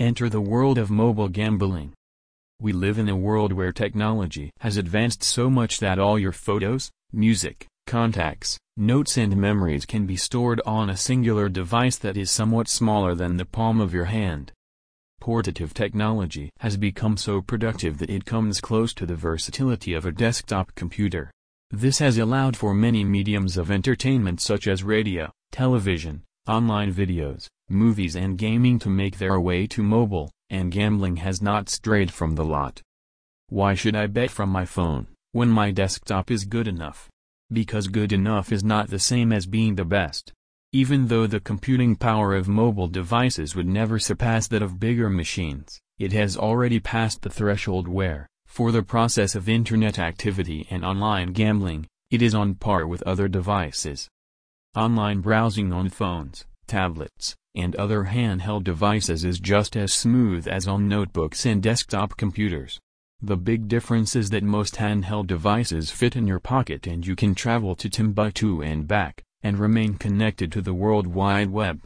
Enter the world of mobile gambling. We live in a world where technology has advanced so much that all your photos, music, contacts, notes and memories can be stored on a singular device that is somewhat smaller than the palm of your hand. Portative technology has become so productive that it comes close to the versatility of a desktop computer. This has allowed for many mediums of entertainment such as radio, television, online videos, movies and gaming to make their way to mobile, and gambling has not strayed from the lot. Why should I bet from my phone, when my desktop is good enough? Because good enough is not the same as being the best. Even though the computing power of mobile devices would never surpass that of bigger machines, it has already passed the threshold where, for the process of internet activity and online gambling, it is on par with other devices. Online browsing on phones, tablets, and other handheld devices is just as smooth as on notebooks and desktop computers. The big difference is that most handheld devices fit in your pocket and you can travel to Timbuktu and back, and remain connected to the World Wide Web.